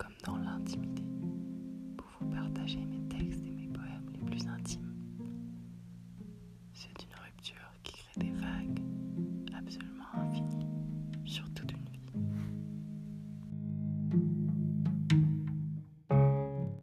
comme dans l'intimité pour vous partager mes textes